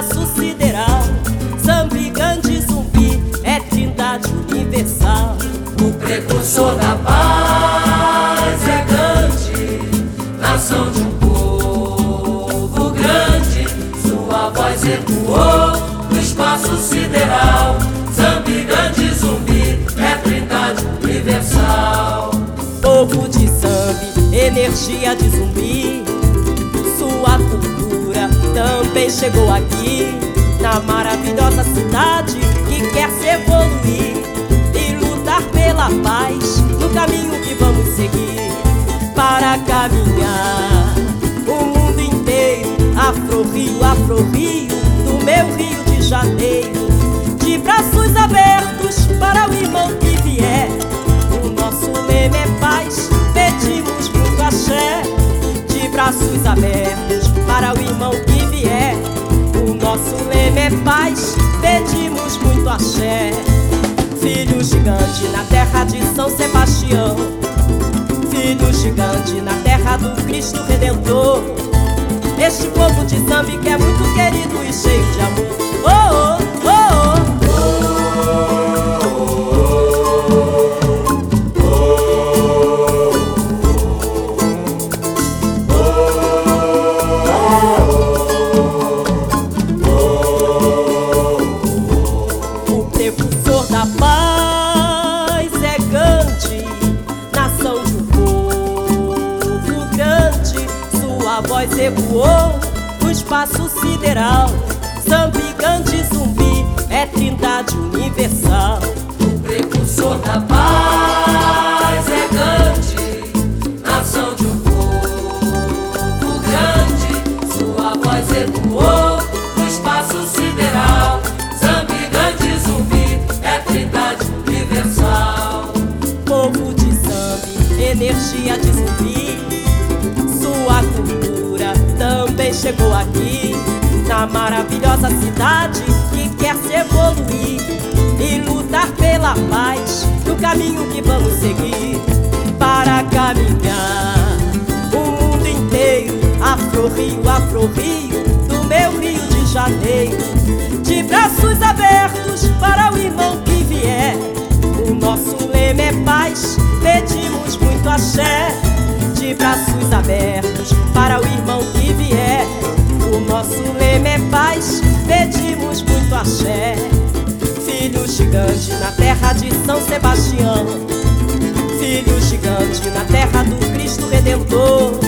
espaço sideral. Zambi, grande zumbi, é trindade universal. O precursor da paz errante, nação de um povo grande, sua voz ecoou no espaço sideral. Zambi, grande zumbi, é trindade universal. Povo de Zambi, energia de zumbi. Sua cultura também chegou aqui. Na maravilhosa cidade que quer se evoluir e lutar pela paz no caminho que vamos seguir. Para caminhar o mundo inteiro, Afro-Rio, Afro-Rio, do meu Rio de Janeiro. De braços abertos para o irmão que vier. O nosso lema é paz, pedimos muito axé. De braços abertos terra Sua voz ecoou no espaço sideral. Zambi, grande zumbi, é trindade universal. O precursor da paz é grande, nação de um povo grande. Sua voz ecoou no espaço sideral. Zambi, grande zumbi, é trindade universal. Povo de Zambi, energia de zumbi. Chegou aqui. Na maravilhosa cidade que quer se evoluir e lutar pela paz no caminho que vamos seguir. Para caminhar o mundo inteiro, Afro-Rio, Afro-Rio, do meu Rio de Janeiro. De braços abertos para o irmão que vier. O nosso lema é paz, pedimos muito axé. De braços abertos para o irmão que vier. O nosso lema é paz, pedimos muito axé. Filho gigante na terra de São Sebastião. Filho gigante na terra do Cristo Redentor.